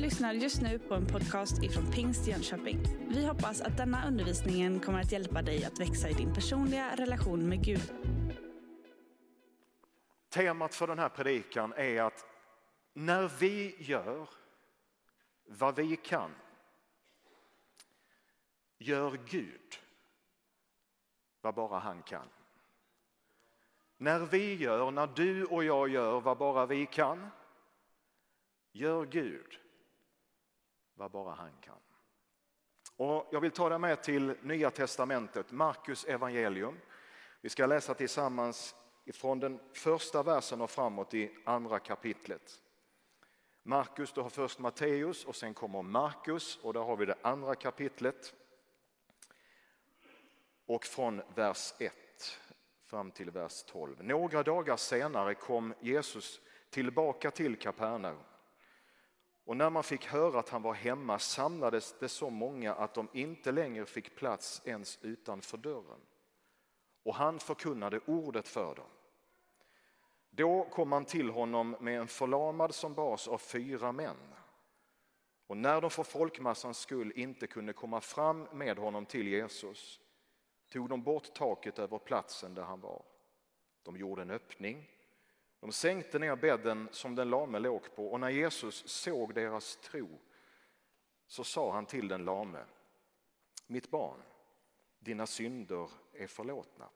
lyssnar just nu på en podcast ifrån Pingst Jönköping. Vi hoppas att denna undervisning kommer att hjälpa dig att växa i din personliga relation med Gud. Temat för den här predikan är att när vi gör vad vi kan gör Gud vad bara han kan. När vi gör, när du och jag gör vad bara vi kan gör Gud vad bara han kan. Och jag vill ta dig med till Nya testamentet, Markus evangelium. Vi ska läsa tillsammans från den första versen och framåt i andra kapitlet. Markus, du har först Matteus och sen kommer Markus och där har vi det andra kapitlet. Och från vers 1 fram till vers 12. Några dagar senare kom Jesus tillbaka till Kapernaum. Och när man fick höra att han var hemma samlades det så många att de inte längre fick plats ens utanför dörren. Och han förkunnade ordet för dem. Då kom man till honom med en förlamad som bas av fyra män. Och när de för folkmassans skull inte kunde komma fram med honom till Jesus tog de bort taket över platsen där han var. De gjorde en öppning. De sänkte ner bädden som den lame låg på och när Jesus såg deras tro så sa han till den lame, mitt barn, dina synder är förlåtna.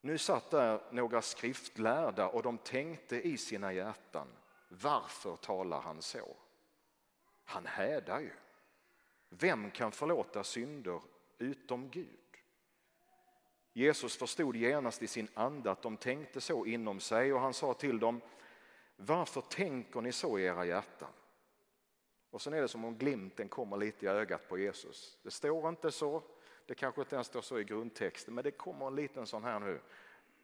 Nu satt där några skriftlärda och de tänkte i sina hjärtan, varför talar han så? Han hädar ju. Vem kan förlåta synder utom Gud? Jesus förstod genast i sin ande att de tänkte så inom sig och han sa till dem, varför tänker ni så i era hjärtan? Och sen är det som om glimten kommer lite i ögat på Jesus. Det står inte så, det kanske inte ens står så i grundtexten, men det kommer en liten sån här nu.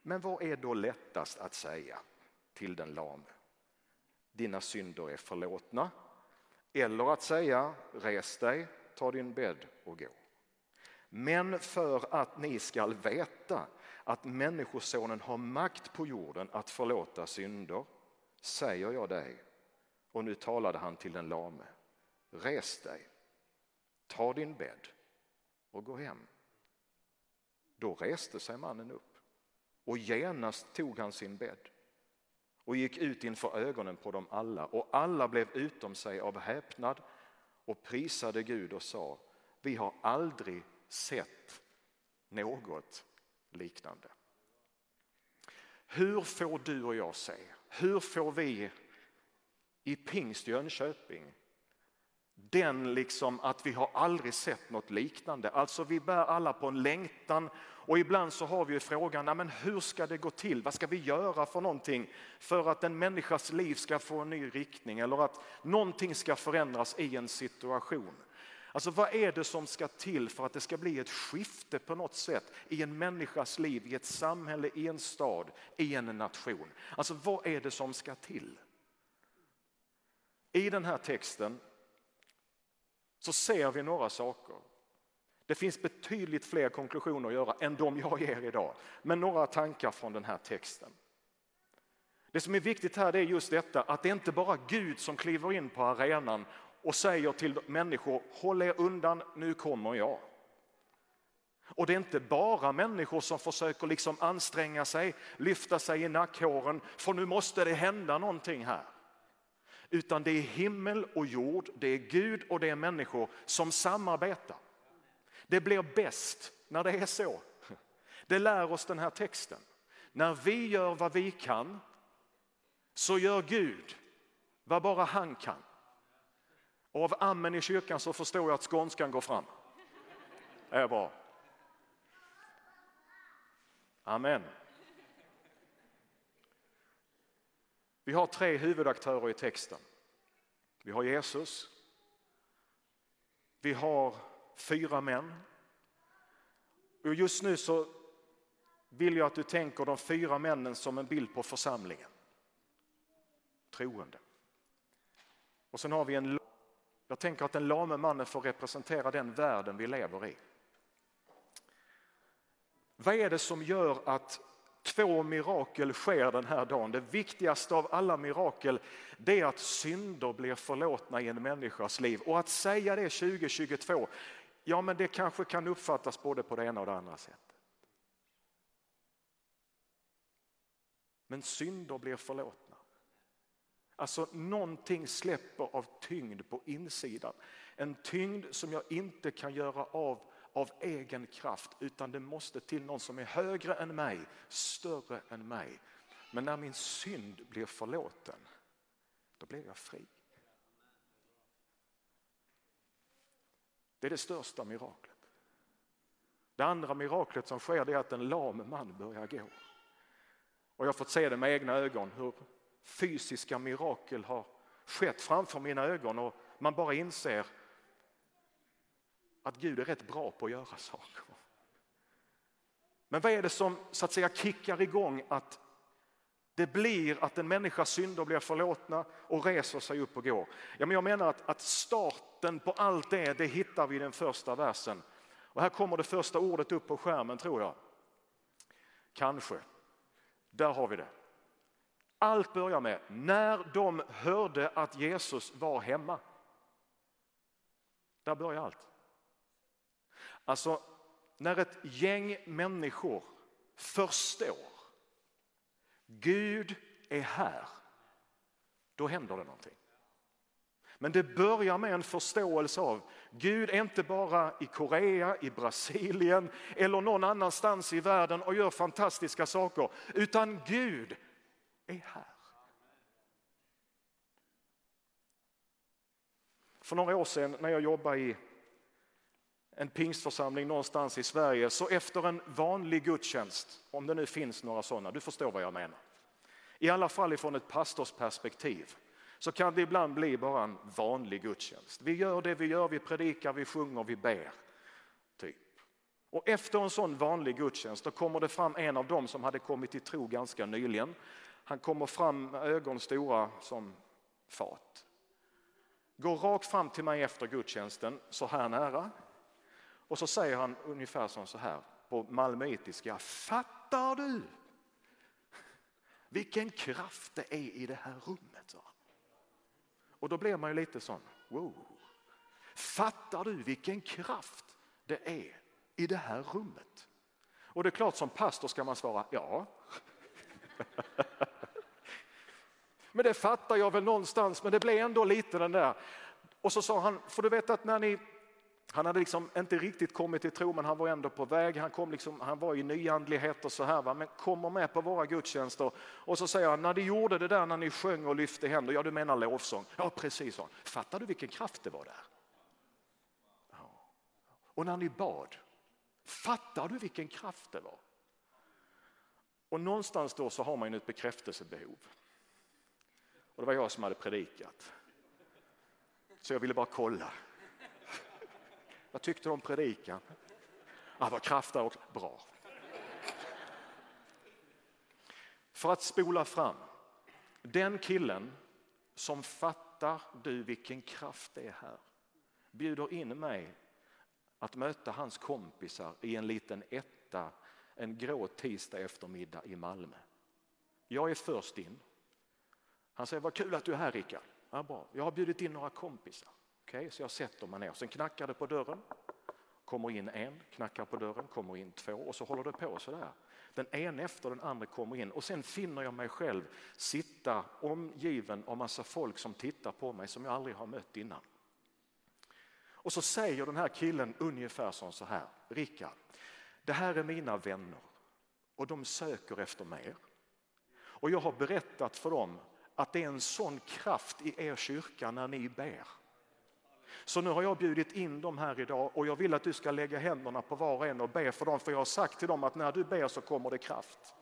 Men vad är då lättast att säga till den lame? Dina synder är förlåtna. Eller att säga, res dig, ta din bädd och gå. Men för att ni skall veta att Människosonen har makt på jorden att förlåta synder, säger jag dig. Och nu talade han till den lame. Res dig, ta din bädd och gå hem. Då reste sig mannen upp och genast tog han sin bädd och gick ut inför ögonen på dem alla och alla blev utom sig av häpnad och prisade Gud och sa vi har aldrig sett något liknande. Hur får du och jag se? Hur får vi i Pingst Jönköping den liksom att vi har aldrig sett något liknande. Alltså vi bär alla på en längtan och ibland så har vi ju frågan, men hur ska det gå till? Vad ska vi göra för någonting för att en människas liv ska få en ny riktning eller att någonting ska förändras i en situation? Alltså vad är det som ska till för att det ska bli ett skifte på något sätt i en människas liv, i ett samhälle, i en stad, i en nation? Alltså vad är det som ska till? I den här texten så ser vi några saker. Det finns betydligt fler konklusioner att göra än de jag ger idag, men några tankar från den här texten. Det som är viktigt här är just detta att det inte bara är Gud som kliver in på arenan och säger till människor håll er undan, nu kommer jag. Och det är inte bara människor som försöker liksom anstränga sig, lyfta sig i nackhåren för nu måste det hända någonting här. Utan det är himmel och jord, det är Gud och det är människor som samarbetar. Det blir bäst när det är så. Det lär oss den här texten. När vi gör vad vi kan så gör Gud vad bara han kan. Och av amen i kyrkan så förstår jag att skånskan går fram. Det är bra. Amen. Vi har tre huvudaktörer i texten. Vi har Jesus. Vi har fyra män. Och just nu så vill jag att du tänker de fyra männen som en bild på församlingen. Troende. Och sen har vi en jag tänker att den lame mannen får representera den världen vi lever i. Vad är det som gör att två mirakel sker den här dagen. Det viktigaste av alla mirakel det är att synder blir förlåtna i en människas liv. Och att säga det 2022, ja men det kanske kan uppfattas både på det ena och det andra sättet. Men synder blir förlåtna. Alltså någonting släpper av tyngd på insidan. En tyngd som jag inte kan göra av av egen kraft utan det måste till någon som är högre än mig, större än mig. Men när min synd blir förlåten, då blir jag fri. Det är det största miraklet. Det andra miraklet som sker är att en lam man börjar gå. Och jag har fått se det med egna ögon hur fysiska mirakel har skett framför mina ögon och man bara inser att Gud är rätt bra på att göra saker. Men vad är det som så att säga kickar igång att det blir att en människas synder blir förlåtna och reser sig upp och går? Ja, men jag menar att, att starten på allt det, det hittar vi i den första versen. Och här kommer det första ordet upp på skärmen tror jag. Kanske. Där har vi det. Allt börjar med när de hörde att Jesus var hemma. Där börjar allt. Alltså, när ett gäng människor förstår Gud är här, då händer det någonting. Men det börjar med en förståelse av Gud är inte bara i Korea, i Brasilien eller någon annanstans i världen och gör fantastiska saker, utan Gud är här. För några år sedan när jag jobbade i en pingstförsamling någonstans i Sverige så efter en vanlig gudstjänst, om det nu finns några sådana, du förstår vad jag menar. I alla fall ifrån ett pastorsperspektiv så kan det ibland bli bara en vanlig gudstjänst. Vi gör det vi gör, vi predikar, vi sjunger, vi ber. Typ. Och efter en sån vanlig gudstjänst då kommer det fram en av dem som hade kommit till tro ganska nyligen. Han kommer fram med ögon stora som fat. Går rakt fram till mig efter gudstjänsten, så här nära. Och så säger han ungefär som så här på malmöitiska. Fattar du vilken kraft det är i det här rummet? Och då blir man ju lite sån, wow. Fattar du vilken kraft det är i det här rummet? Och det är klart som pastor ska man svara ja. Men det fattar jag väl någonstans, men det blev ändå lite den där. Och så sa han, för du vet att när ni han hade liksom inte riktigt kommit till tro men han var ändå på väg. Han, kom liksom, han var i nyandlighet och så här va? men kommer med på våra gudstjänster. Och så säger han, när ni gjorde det där när ni sjöng och lyfte händer, ja du menar lovsång. Ja precis, sa han. fattar du vilken kraft det var där? Ja. Och när ni bad, fattar du vilken kraft det var? Och någonstans då så har man ju ett bekräftelsebehov. Och det var jag som hade predikat. Så jag ville bara kolla. Vad tyckte du om predikan? Ah, vad kraft där också. Bra. För att spola fram. Den killen som fattar du vilken kraft det är här bjuder in mig att möta hans kompisar i en liten etta en grå tisdag eftermiddag i Malmö. Jag är först in. Han säger, vad kul att du är här Rickard. Ja, bra. Jag har bjudit in några kompisar. Okej, så jag sätter mig ner. Sen knackar det på dörren. Kommer in en, knackar på dörren, kommer in två och så håller det på sådär. Den ena efter den andra kommer in och sen finner jag mig själv sitta omgiven av massa folk som tittar på mig som jag aldrig har mött innan. Och så säger den här killen ungefär som så här, Rickard, det här är mina vänner och de söker efter mer. Och jag har berättat för dem att det är en sån kraft i er kyrka när ni ber. Så nu har jag bjudit in dem här idag och jag vill att du ska lägga händerna på var och en och be för dem för jag har sagt till dem att när du ber så kommer det kraft.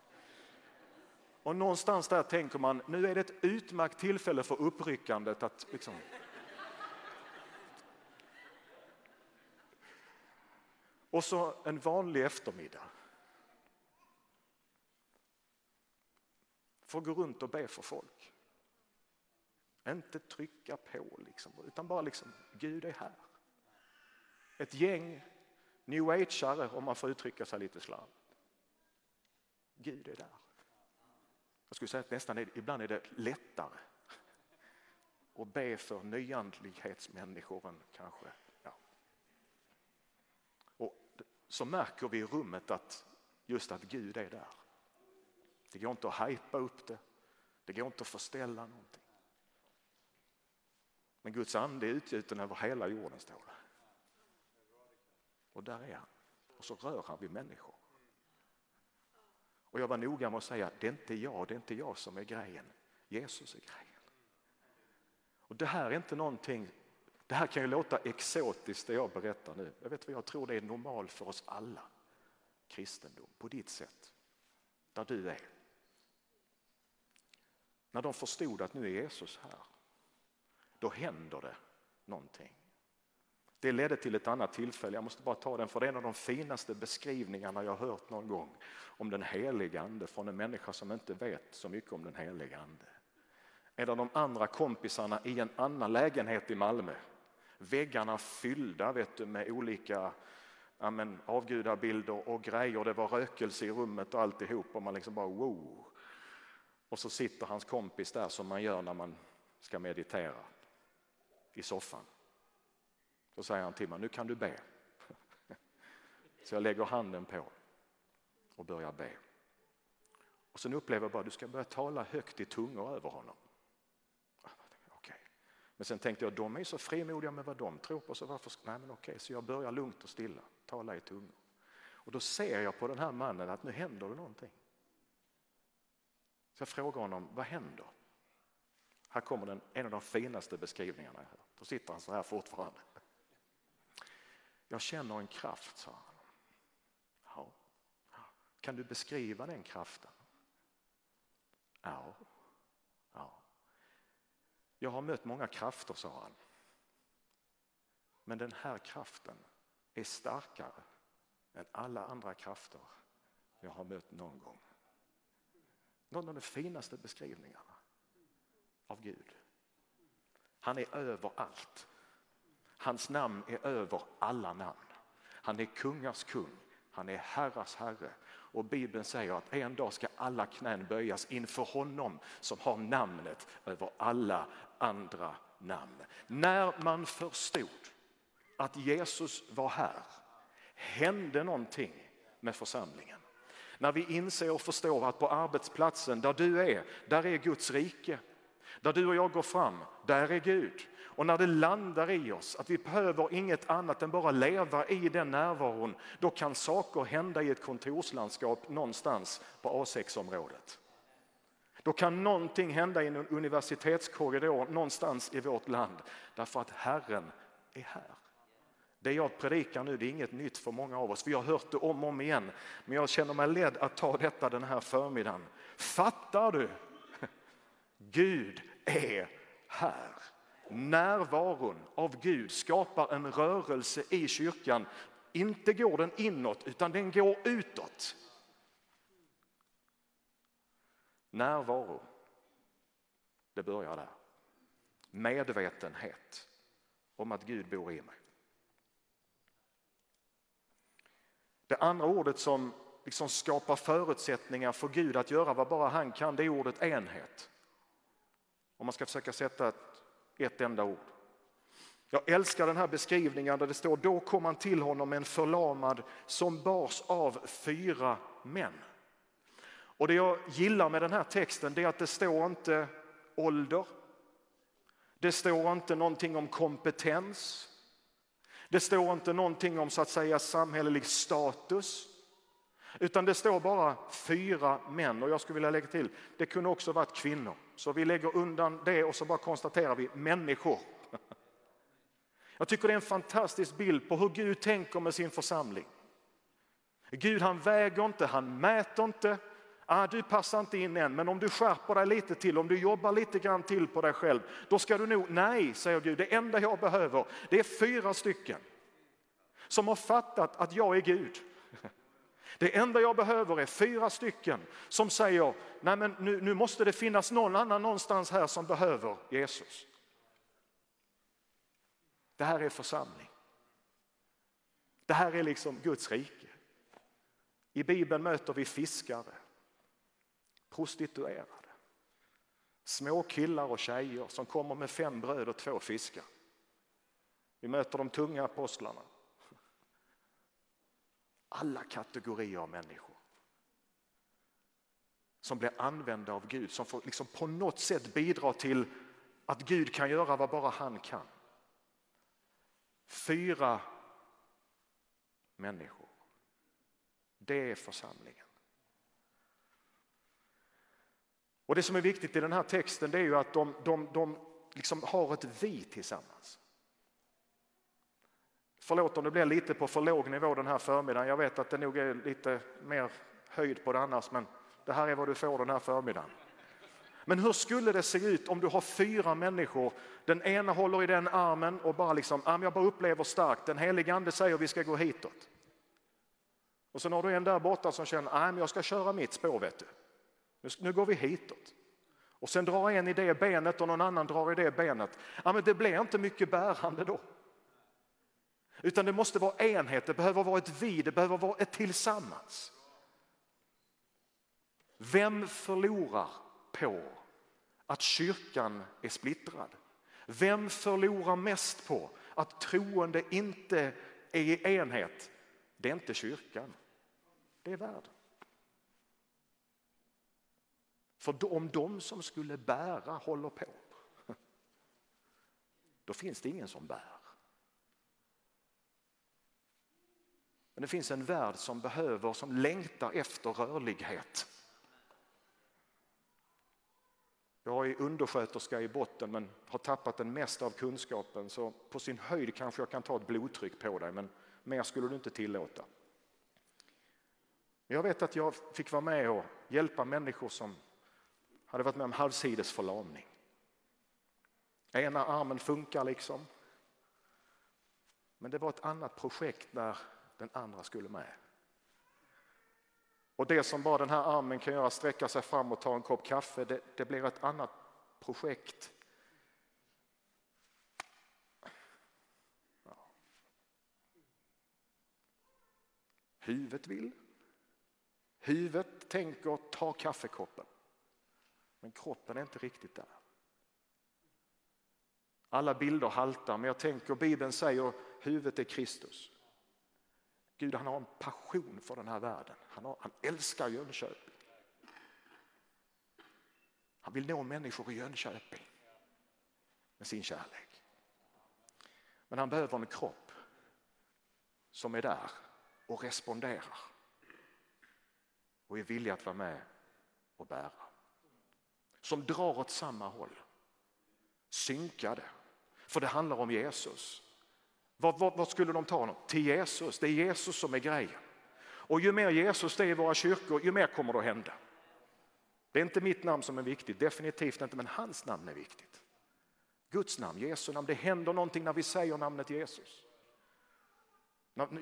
Och någonstans där tänker man, nu är det ett utmärkt tillfälle för uppryckandet att liksom... Och så en vanlig eftermiddag. Får gå runt och be för folk. Inte trycka på, liksom, utan bara liksom, Gud är här. Ett gäng new ageare om man får uttrycka sig lite slarvigt. Gud är där. Jag skulle säga att nästan är, ibland är det lättare att be för nyandlighetsmänniskor än kanske ja. Och så märker vi i rummet att just att Gud är där. Det går inte att hajpa upp det. Det går inte att förställa någonting. Men Guds ande är utgjuten över hela jorden står det. Och där är han. Och så rör han vid människor. Och jag var noga med att säga, det är inte jag, det är inte jag som är grejen. Jesus är grejen. Och det här är inte någonting, det här kan ju låta exotiskt det jag berättar nu. Jag vet vad jag tror det är normalt för oss alla. Kristendom, på ditt sätt. Där du är. När de förstod att nu är Jesus här, då händer det någonting. Det ledde till ett annat tillfälle, jag måste bara ta den för det är en av de finaste beskrivningarna jag hört någon gång om den helige ande från en människa som inte vet så mycket om den helige ande. En av de andra kompisarna i en annan lägenhet i Malmö, väggarna fyllda vet du, med olika ja, men, avgudabilder och grejer, det var rökelse i rummet och alltihop och man liksom bara wow. Och så sitter hans kompis där som man gör när man ska meditera i soffan. Då säger han till mig, nu kan du be. Så jag lägger handen på och börjar be. Och sen upplever jag bara, du ska börja tala högt i tungor över honom. Okay. Men sen tänkte jag, de är så frimodiga med vad de tror på, så varför, nej men okej, så jag börjar lugnt och stilla, tala i tungor. Och då ser jag på den här mannen att nu händer det någonting. Så jag frågar honom, vad händer? Här kommer den, en av de finaste beskrivningarna jag hört. Då sitter han så här fortfarande. Jag känner en kraft, sa han. Ja. Kan du beskriva den kraften? Ja. ja. Jag har mött många krafter, sa han. Men den här kraften är starkare än alla andra krafter jag har mött någon gång. Någon av de finaste beskrivningarna av Gud. Han är överallt. Hans namn är över alla namn. Han är kungars kung, han är herrars herre. Och Bibeln säger att en dag ska alla knän böjas inför honom som har namnet över alla andra namn. När man förstod att Jesus var här hände någonting med församlingen. När vi inser och förstår att på arbetsplatsen där du är, där är Guds rike. Där du och jag går fram, där är Gud. Och när det landar i oss att vi behöver inget annat än bara leva i den närvaron, då kan saker hända i ett kontorslandskap någonstans på A6-området. Då kan någonting hända i en universitetskorridor någonstans i vårt land därför att Herren är här. Det jag predikar nu det är inget nytt för många av oss. Vi har hört det om och om igen. Men jag känner mig ledd att ta detta den här förmiddagen. Fattar du? Gud är här. Närvaron av Gud skapar en rörelse i kyrkan. Inte går den inåt utan den går utåt. Närvaro, det börjar där. Medvetenhet om att Gud bor i mig. Det andra ordet som liksom skapar förutsättningar för Gud att göra vad bara han kan, det är ordet enhet. Om man ska försöka sätta ett, ett enda ord. Jag älskar den här beskrivningen där det står då kom han till honom en förlamad som bars av fyra män. Och det jag gillar med den här texten är att det står inte ålder. Det står inte någonting om kompetens. Det står inte någonting om så att säga samhällelig status. Utan det står bara fyra män och jag skulle vilja lägga till, det kunde också varit kvinnor. Så vi lägger undan det och så bara konstaterar vi människor. Jag tycker det är en fantastisk bild på hur Gud tänker med sin församling. Gud han väger inte, han mäter inte. Ah, du passar inte in än, men om du skärper dig lite till, om du jobbar lite grann till på dig själv, då ska du nog, nej, säger Gud, det enda jag behöver, det är fyra stycken som har fattat att jag är Gud. Det enda jag behöver är fyra stycken som säger, nej men nu, nu måste det finnas någon annan någonstans här som behöver Jesus. Det här är församling. Det här är liksom Guds rike. I Bibeln möter vi fiskare, prostituerade. Små killar och tjejer som kommer med fem bröd och två fiskar. Vi möter de tunga apostlarna. Alla kategorier av människor som blir använda av Gud, som får liksom på något sätt bidra till att Gud kan göra vad bara han kan. Fyra människor. Det är församlingen. Och Det som är viktigt i den här texten det är ju att de, de, de liksom har ett vi tillsammans. Förlåt om det blir lite på för låg nivå den här förmiddagen. Jag vet att det nog är lite mer höjd på det annars men det här är vad du får den här förmiddagen. Men hur skulle det se ut om du har fyra människor, den ena håller i den armen och bara liksom, jag bara upplever starkt, den helige ande säger vi ska gå hitåt. Och sen har du en där borta som känner, jag ska köra mitt spår vet du. Nu, nu går vi hitåt. Och sen drar en i det benet och någon annan drar i det benet. Ja, men det blir inte mycket bärande då. Utan det måste vara enhet, det behöver vara ett vi, det behöver vara ett tillsammans. Vem förlorar på att kyrkan är splittrad? Vem förlorar mest på att troende inte är i enhet? Det är inte kyrkan, det är världen. För om de som skulle bära håller på, då finns det ingen som bär. Men det finns en värld som behöver, som längtar efter rörlighet. Jag är undersköterska i botten men har tappat den mesta av kunskapen så på sin höjd kanske jag kan ta ett blodtryck på dig men mer skulle du inte tillåta. Jag vet att jag fick vara med och hjälpa människor som hade varit med om halvsides förlamning. Ena armen funkar liksom. Men det var ett annat projekt när den andra skulle med. Och det som bara den här armen kan göra, sträcka sig fram och ta en kopp kaffe, det, det blir ett annat projekt. Ja. Huvudet vill. Huvudet tänker ta kaffekoppen. Men kroppen är inte riktigt där. Alla bilder haltar, men jag tänker Bibeln säger huvudet är Kristus. Gud han har en passion för den här världen. Han, har, han älskar Jönköping. Han vill nå människor i Jönköping med sin kärlek. Men han behöver en kropp som är där och responderar och är villig att vara med och bära. Som drar åt samma håll. Synkade. För det handlar om Jesus. Vad, skulle de ta honom? Till Jesus. Det är Jesus som är grejen. Och ju mer Jesus det är i våra kyrkor, ju mer kommer det att hända. Det är inte mitt namn som är viktigt, definitivt inte, men hans namn är viktigt. Guds namn, Jesu namn. Det händer någonting när vi säger namnet Jesus.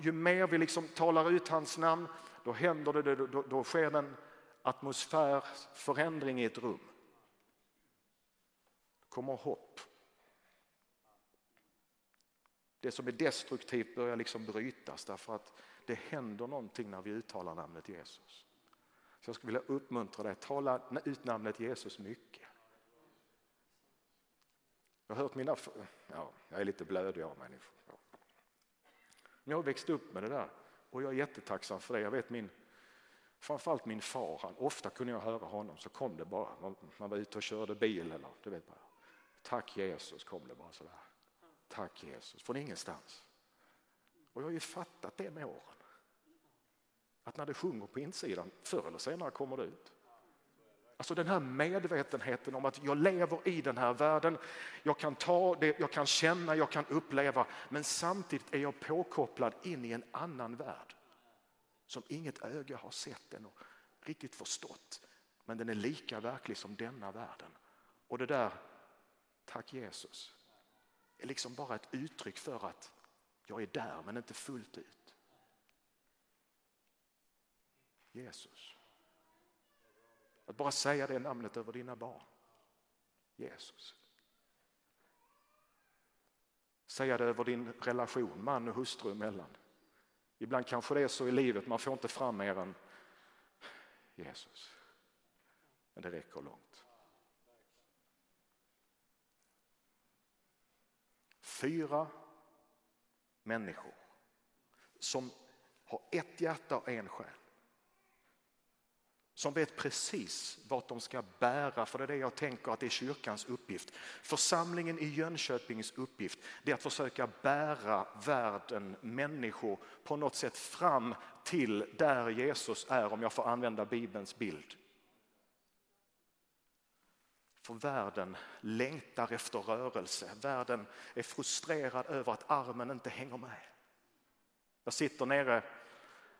Ju mer vi liksom talar ut hans namn, då händer det, då, då sker en atmosfärförändring i ett rum. Det kommer hopp, det som är destruktivt börjar liksom brytas därför att det händer någonting när vi uttalar namnet Jesus. Så jag skulle vilja uppmuntra dig, tala ut namnet Jesus mycket. Jag har hört mina, ja, jag är lite blödig av mig. Jag har växt upp med det där och jag är jättetacksam för det. Jag vet min, framförallt min far, han, ofta kunde jag höra honom så kom det bara, man, man var ute och körde bil eller du vet bara, tack Jesus kom det bara sådär. Tack Jesus, från ingenstans. Och jag har ju fattat det med åren. Att när det sjunger på insidan, förr eller senare kommer det ut. Alltså den här medvetenheten om att jag lever i den här världen. Jag kan ta det, jag kan känna, jag kan uppleva. Men samtidigt är jag påkopplad in i en annan värld. Som inget öga har sett än och riktigt förstått. Men den är lika verklig som denna världen. Och det där, tack Jesus, är liksom bara ett uttryck för att jag är där men inte fullt ut. Jesus. Att bara säga det namnet över dina barn. Jesus. Säga det över din relation, man och hustru emellan. Ibland kanske det är så i livet, man får inte fram mer än Jesus. Men det räcker långt. Fyra människor som har ett hjärta och en själ. Som vet precis vad de ska bära, för det är det jag tänker att det är kyrkans uppgift. Församlingen i Jönköpings uppgift det är att försöka bära världen, människor på något sätt fram till där Jesus är, om jag får använda Bibelns bild. För världen längtar efter rörelse, världen är frustrerad över att armen inte hänger med. Jag sitter nere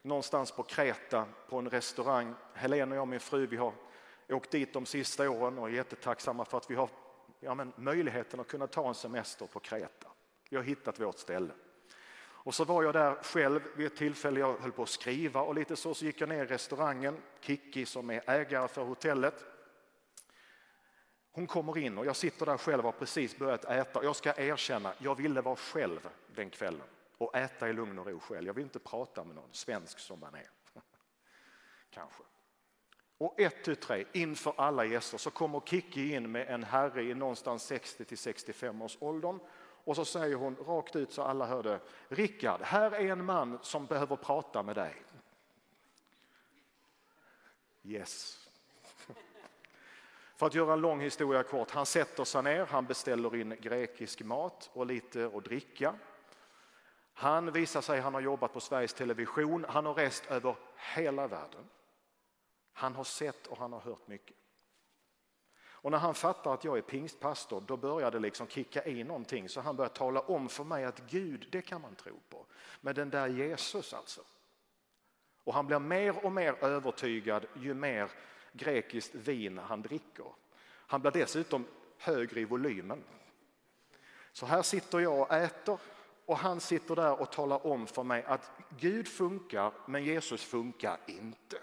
någonstans på Kreta på en restaurang. Helene och jag, min fru, vi har åkt dit de sista åren och är jättetacksamma för att vi har ja, men, möjligheten att kunna ta en semester på Kreta. Vi har hittat vårt ställe. Och så var jag där själv vid ett tillfälle, jag höll på att skriva och lite så, så gick jag ner i restaurangen, Kiki som är ägare för hotellet. Hon kommer in och jag sitter där själv och har precis börjat äta. Jag ska erkänna, jag ville vara själv den kvällen och äta i lugn och ro själv. Jag vill inte prata med någon svensk som man är. Kanske. Och ett, tu, tre, inför alla gäster så kommer Kiki in med en herre i någonstans 60 till 65 års åldern och så säger hon rakt ut så alla hörde, Rickard, här är en man som behöver prata med dig. Yes. För att göra en lång historia kort, han sätter sig ner, han beställer in grekisk mat och lite att dricka. Han visar sig, han har jobbat på Sveriges Television, han har rest över hela världen. Han har sett och han har hört mycket. Och när han fattar att jag är pingstpastor då börjar det liksom kicka i någonting så han börjar tala om för mig att Gud det kan man tro på. Men den där Jesus alltså. Och han blir mer och mer övertygad ju mer grekiskt vin han dricker. Han blir dessutom högre i volymen. Så här sitter jag och äter och han sitter där och talar om för mig att Gud funkar men Jesus funkar inte.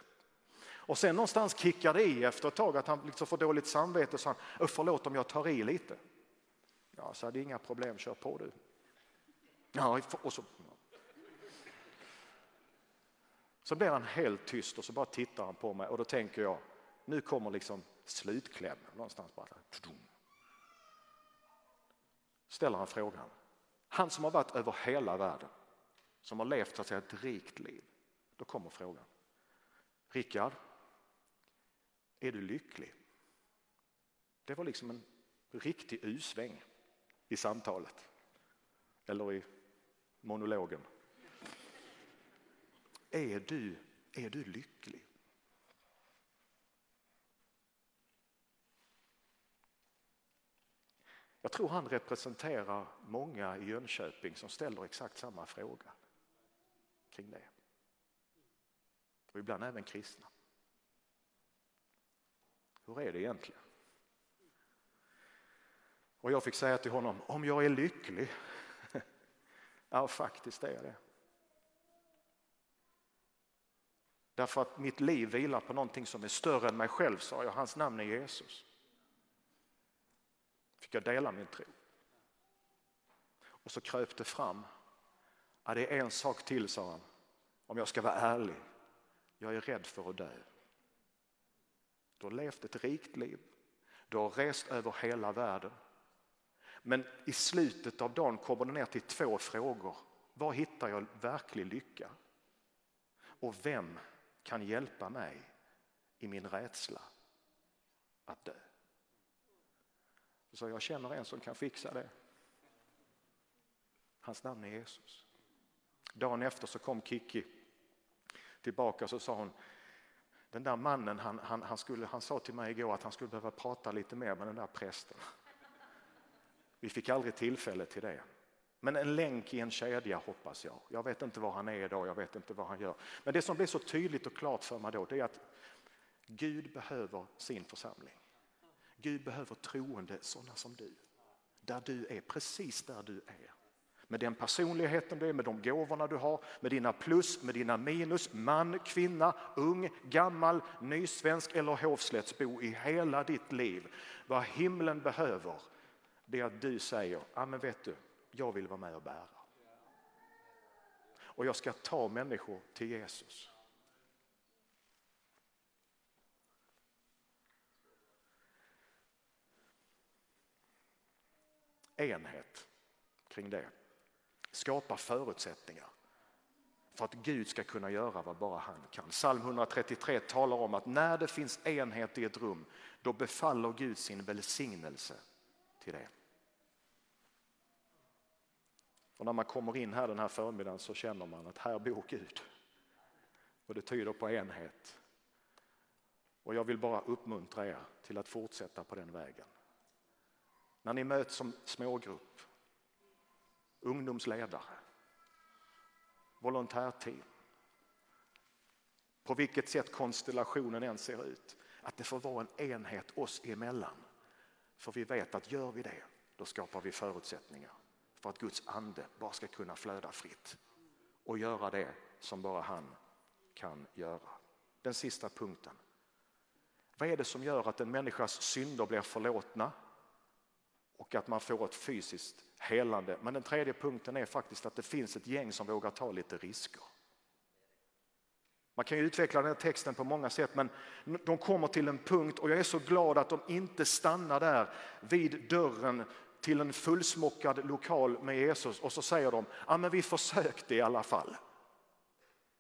Och sen någonstans kickar det i efter ett tag att han liksom får dåligt samvete så han, förlåt om jag tar i lite. Ja, så det är inga problem, kör på du. Ja, och så, så blir han helt tyst och så bara tittar han på mig och då tänker jag, nu kommer liksom slutklämmen någonstans bara. Ställer han frågan. Han som har varit över hela världen, som har levt så att säga, ett rikt liv. Då kommer frågan. Rickard, är du lycklig? Det var liksom en riktig U-sväng i samtalet. Eller i monologen. Är du, är du lycklig? Jag tror han representerar många i Jönköping som ställer exakt samma fråga kring det. Och ibland även kristna. Hur är det egentligen? Och jag fick säga till honom, om jag är lycklig? ja, faktiskt är jag det. Därför att mitt liv vilar på någonting som är större än mig själv, sa jag. Hans namn är Jesus fick jag dela min tro. Och så kröp det fram. Ja, det är en sak till, sa han. Om jag ska vara ärlig. Jag är rädd för att dö. Du har levt ett rikt liv. Du har rest över hela världen. Men i slutet av dagen kommer det ner till två frågor. Var hittar jag verklig lycka? Och vem kan hjälpa mig i min rädsla att dö? Så jag känner en som kan fixa det. Hans namn är Jesus. Dagen efter så kom Kiki tillbaka och så sa hon den där mannen han, han, han, skulle, han sa till mig igår att han skulle behöva prata lite mer med den där prästen. Vi fick aldrig tillfälle till det. Men en länk i en kedja hoppas jag. Jag vet inte var han är idag, jag vet inte vad han gör. Men det som blir så tydligt och klart för mig då det är att Gud behöver sin församling. Gud behöver troende sådana som du. Där du är, precis där du är. Med den personligheten du är, med de gåvorna du har, med dina plus, med dina minus, man, kvinna, ung, gammal, nysvensk eller hovslättsbo i hela ditt liv. Vad himlen behöver, det är att du säger, ja men vet du, jag vill vara med och bära. Och jag ska ta människor till Jesus. Enhet kring det. Skapa förutsättningar för att Gud ska kunna göra vad bara han kan. Psalm 133 talar om att när det finns enhet i ett rum då befaller Gud sin välsignelse till det. Och när man kommer in här den här förmiddagen så känner man att här bor Gud. Och det tyder på enhet. Och jag vill bara uppmuntra er till att fortsätta på den vägen. När ni möts som smågrupp, ungdomsledare, volontärteam, på vilket sätt konstellationen än ser ut, att det får vara en enhet oss emellan. För vi vet att gör vi det, då skapar vi förutsättningar för att Guds ande bara ska kunna flöda fritt och göra det som bara han kan göra. Den sista punkten. Vad är det som gör att en människas synder blir förlåtna och att man får ett fysiskt helande? Men den tredje punkten är faktiskt att det finns ett gäng som vågar ta lite risker. Man kan ju utveckla den här texten på många sätt men de kommer till en punkt och jag är så glad att de inte stannar där vid dörren till en fullsmockad lokal med Jesus och så säger de, ja men vi försökte i alla fall.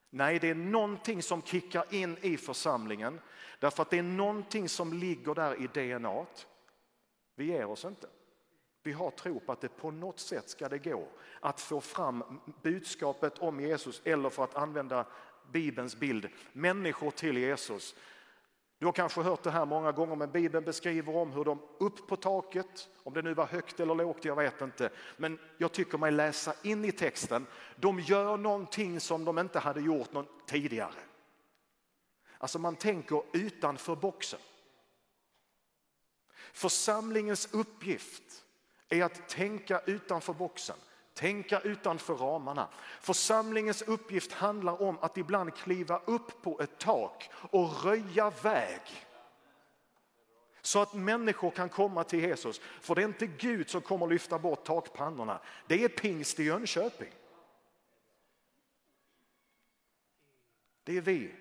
Nej, det är någonting som kickar in i församlingen därför att det är någonting som ligger där i DNA. Vi ger oss inte. Vi har tro på att det på något sätt ska det gå att få fram budskapet om Jesus eller för att använda Bibelns bild, människor till Jesus du har kanske hört det här många gånger men Bibeln beskriver om hur de upp på taket, om det nu var högt eller lågt, jag vet inte. Men jag tycker mig läsa in i texten, de gör någonting som de inte hade gjort någon tidigare. Alltså man tänker utanför boxen. Församlingens uppgift är att tänka utanför boxen. Tänka utanför ramarna. Församlingens uppgift handlar om att ibland kliva upp på ett tak och röja väg. Så att människor kan komma till Jesus. För det är inte Gud som kommer lyfta bort takpannorna. Det är pingst i Jönköping. Det är vi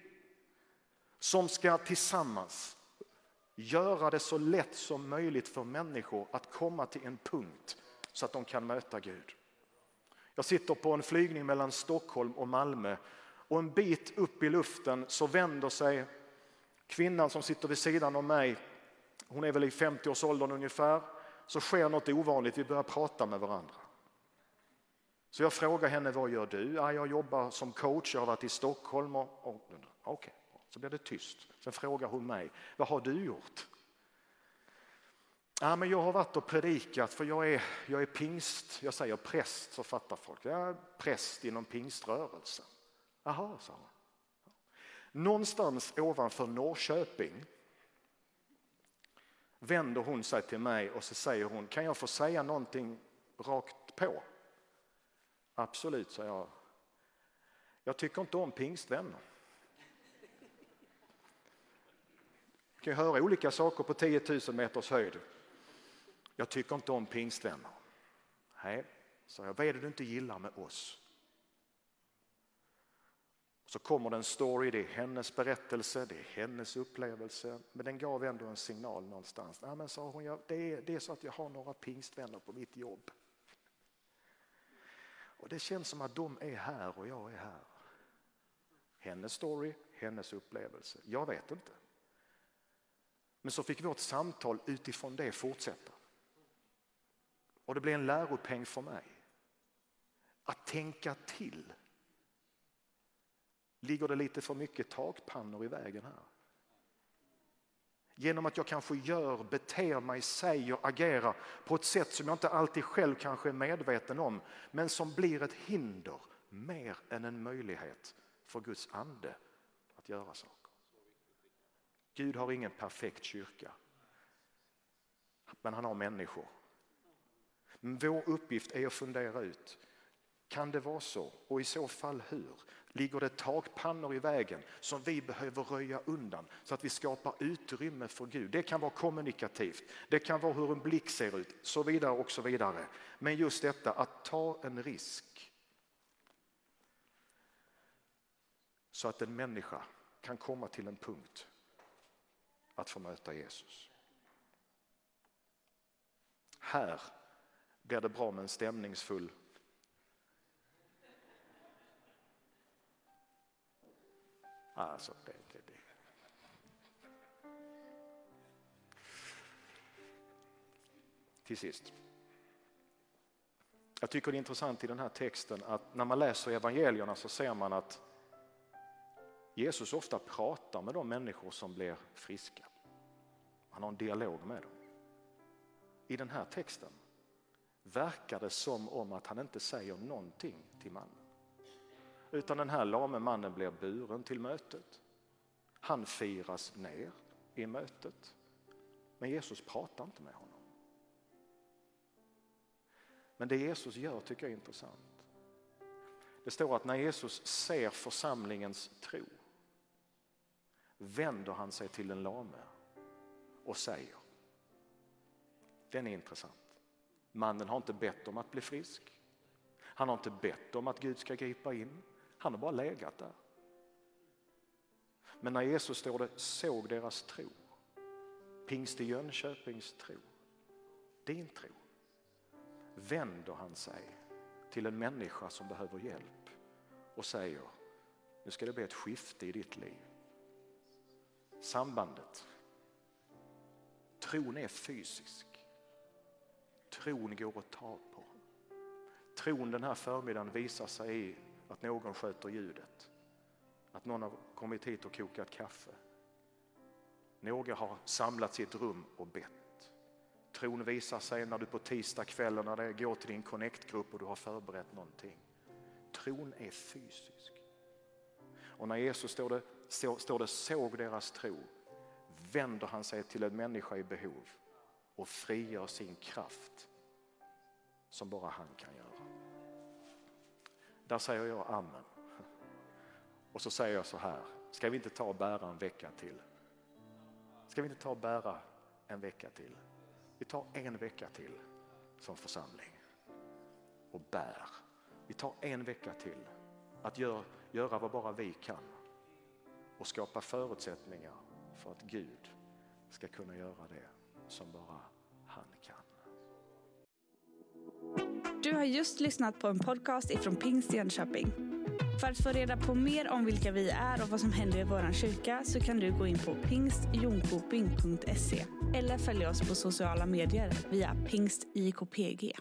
som ska tillsammans göra det så lätt som möjligt för människor att komma till en punkt så att de kan möta Gud. Jag sitter på en flygning mellan Stockholm och Malmö och en bit upp i luften så vänder sig kvinnan som sitter vid sidan om mig, hon är väl i 50-årsåldern ungefär, så sker något ovanligt, vi börjar prata med varandra. Så jag frågar henne, vad gör du? Ja, jag jobbar som coach, jag har varit i Stockholm. Och, och, Okej, okay så blir det tyst. Sen frågar hon mig, vad har du gjort? Ja, men jag har varit och predikat för jag är, jag är pingst, jag säger präst så fattar folk. Jag är präst inom pingströrelsen. Jaha, sa hon. Någonstans ovanför Norrköping vänder hon sig till mig och så säger hon, kan jag få säga någonting rakt på? Absolut, sa jag. Jag tycker inte om pingstvänner. Kan höra olika saker på 10 000 meters höjd. Jag tycker inte om pingstvänner. Nej, sa jag. Vad är det du inte gillar med oss? Så kommer det en story, det är hennes berättelse, det är hennes upplevelse. Men den gav ändå en signal någonstans. Nej, men sa hon, det, är, det är så att jag har några pingstvänner på mitt jobb. Och det känns som att de är här och jag är här. Hennes story, hennes upplevelse. Jag vet inte. Men så fick vårt samtal utifrån det fortsätta. Och det blev en läropeng för mig. Att tänka till. Ligger det lite för mycket takpannor i vägen här? Genom att jag kanske gör, beter mig, säger, agerar på ett sätt som jag inte alltid själv kanske är medveten om men som blir ett hinder mer än en möjlighet för Guds ande att göra saker. Gud har ingen perfekt kyrka men han har människor vår uppgift är att fundera ut, kan det vara så? Och i så fall hur? Ligger det takpannor i vägen som vi behöver röja undan så att vi skapar utrymme för Gud? Det kan vara kommunikativt, det kan vara hur en blick ser ut, så vidare och så vidare. Men just detta att ta en risk så att en människa kan komma till en punkt att få möta Jesus. Här blir det bra med en stämningsfull Alltså, det, det, det. Till sist. Jag tycker det är intressant i den här texten att när man läser evangelierna så ser man att Jesus ofta pratar med de människor som blir friska. Han har en dialog med dem. I den här texten verkar det som om att han inte säger någonting till mannen. Utan den här lame mannen blir buren till mötet. Han firas ner i mötet. Men Jesus pratar inte med honom. Men det Jesus gör tycker jag är intressant. Det står att när Jesus ser församlingens tro vänder han sig till den lame och säger. Den är intressant. Mannen har inte bett om att bli frisk. Han har inte bett om att Gud ska gripa in. Han har bara legat där. Men när Jesus står det, såg deras tro, pingst i Jönköpings tro, din tro, vänder han sig till en människa som behöver hjälp och säger, nu ska det bli ett skifte i ditt liv. Sambandet. Tron är fysisk. Tron går att ta på. Tron den här förmiddagen visar sig i att någon sköter ljudet. Att någon har kommit hit och kokat kaffe. Några har samlats i ett rum och bett. Tron visar sig när du på tisdagskvällen när det går till din connect-grupp och du har förberett någonting. Tron är fysisk. Och när Jesus står det, står det såg deras tro vänder han sig till en människa i behov och frigör sin kraft som bara han kan göra. Där säger jag amen. Och så säger jag så här, ska vi inte ta och bära en vecka till? Ska vi inte ta och bära en vecka till? Vi tar en vecka till som församling och bär. Vi tar en vecka till att göra, göra vad bara vi kan och skapa förutsättningar för att Gud ska kunna göra det som bara han kan. Du har just lyssnat på en podcast ifrån Pingst Jönköping. För att få reda på mer om vilka vi är och vad som händer i vår kyrka så kan du gå in på pingstjonkoping.se eller följa oss på sociala medier via pingstjkpg.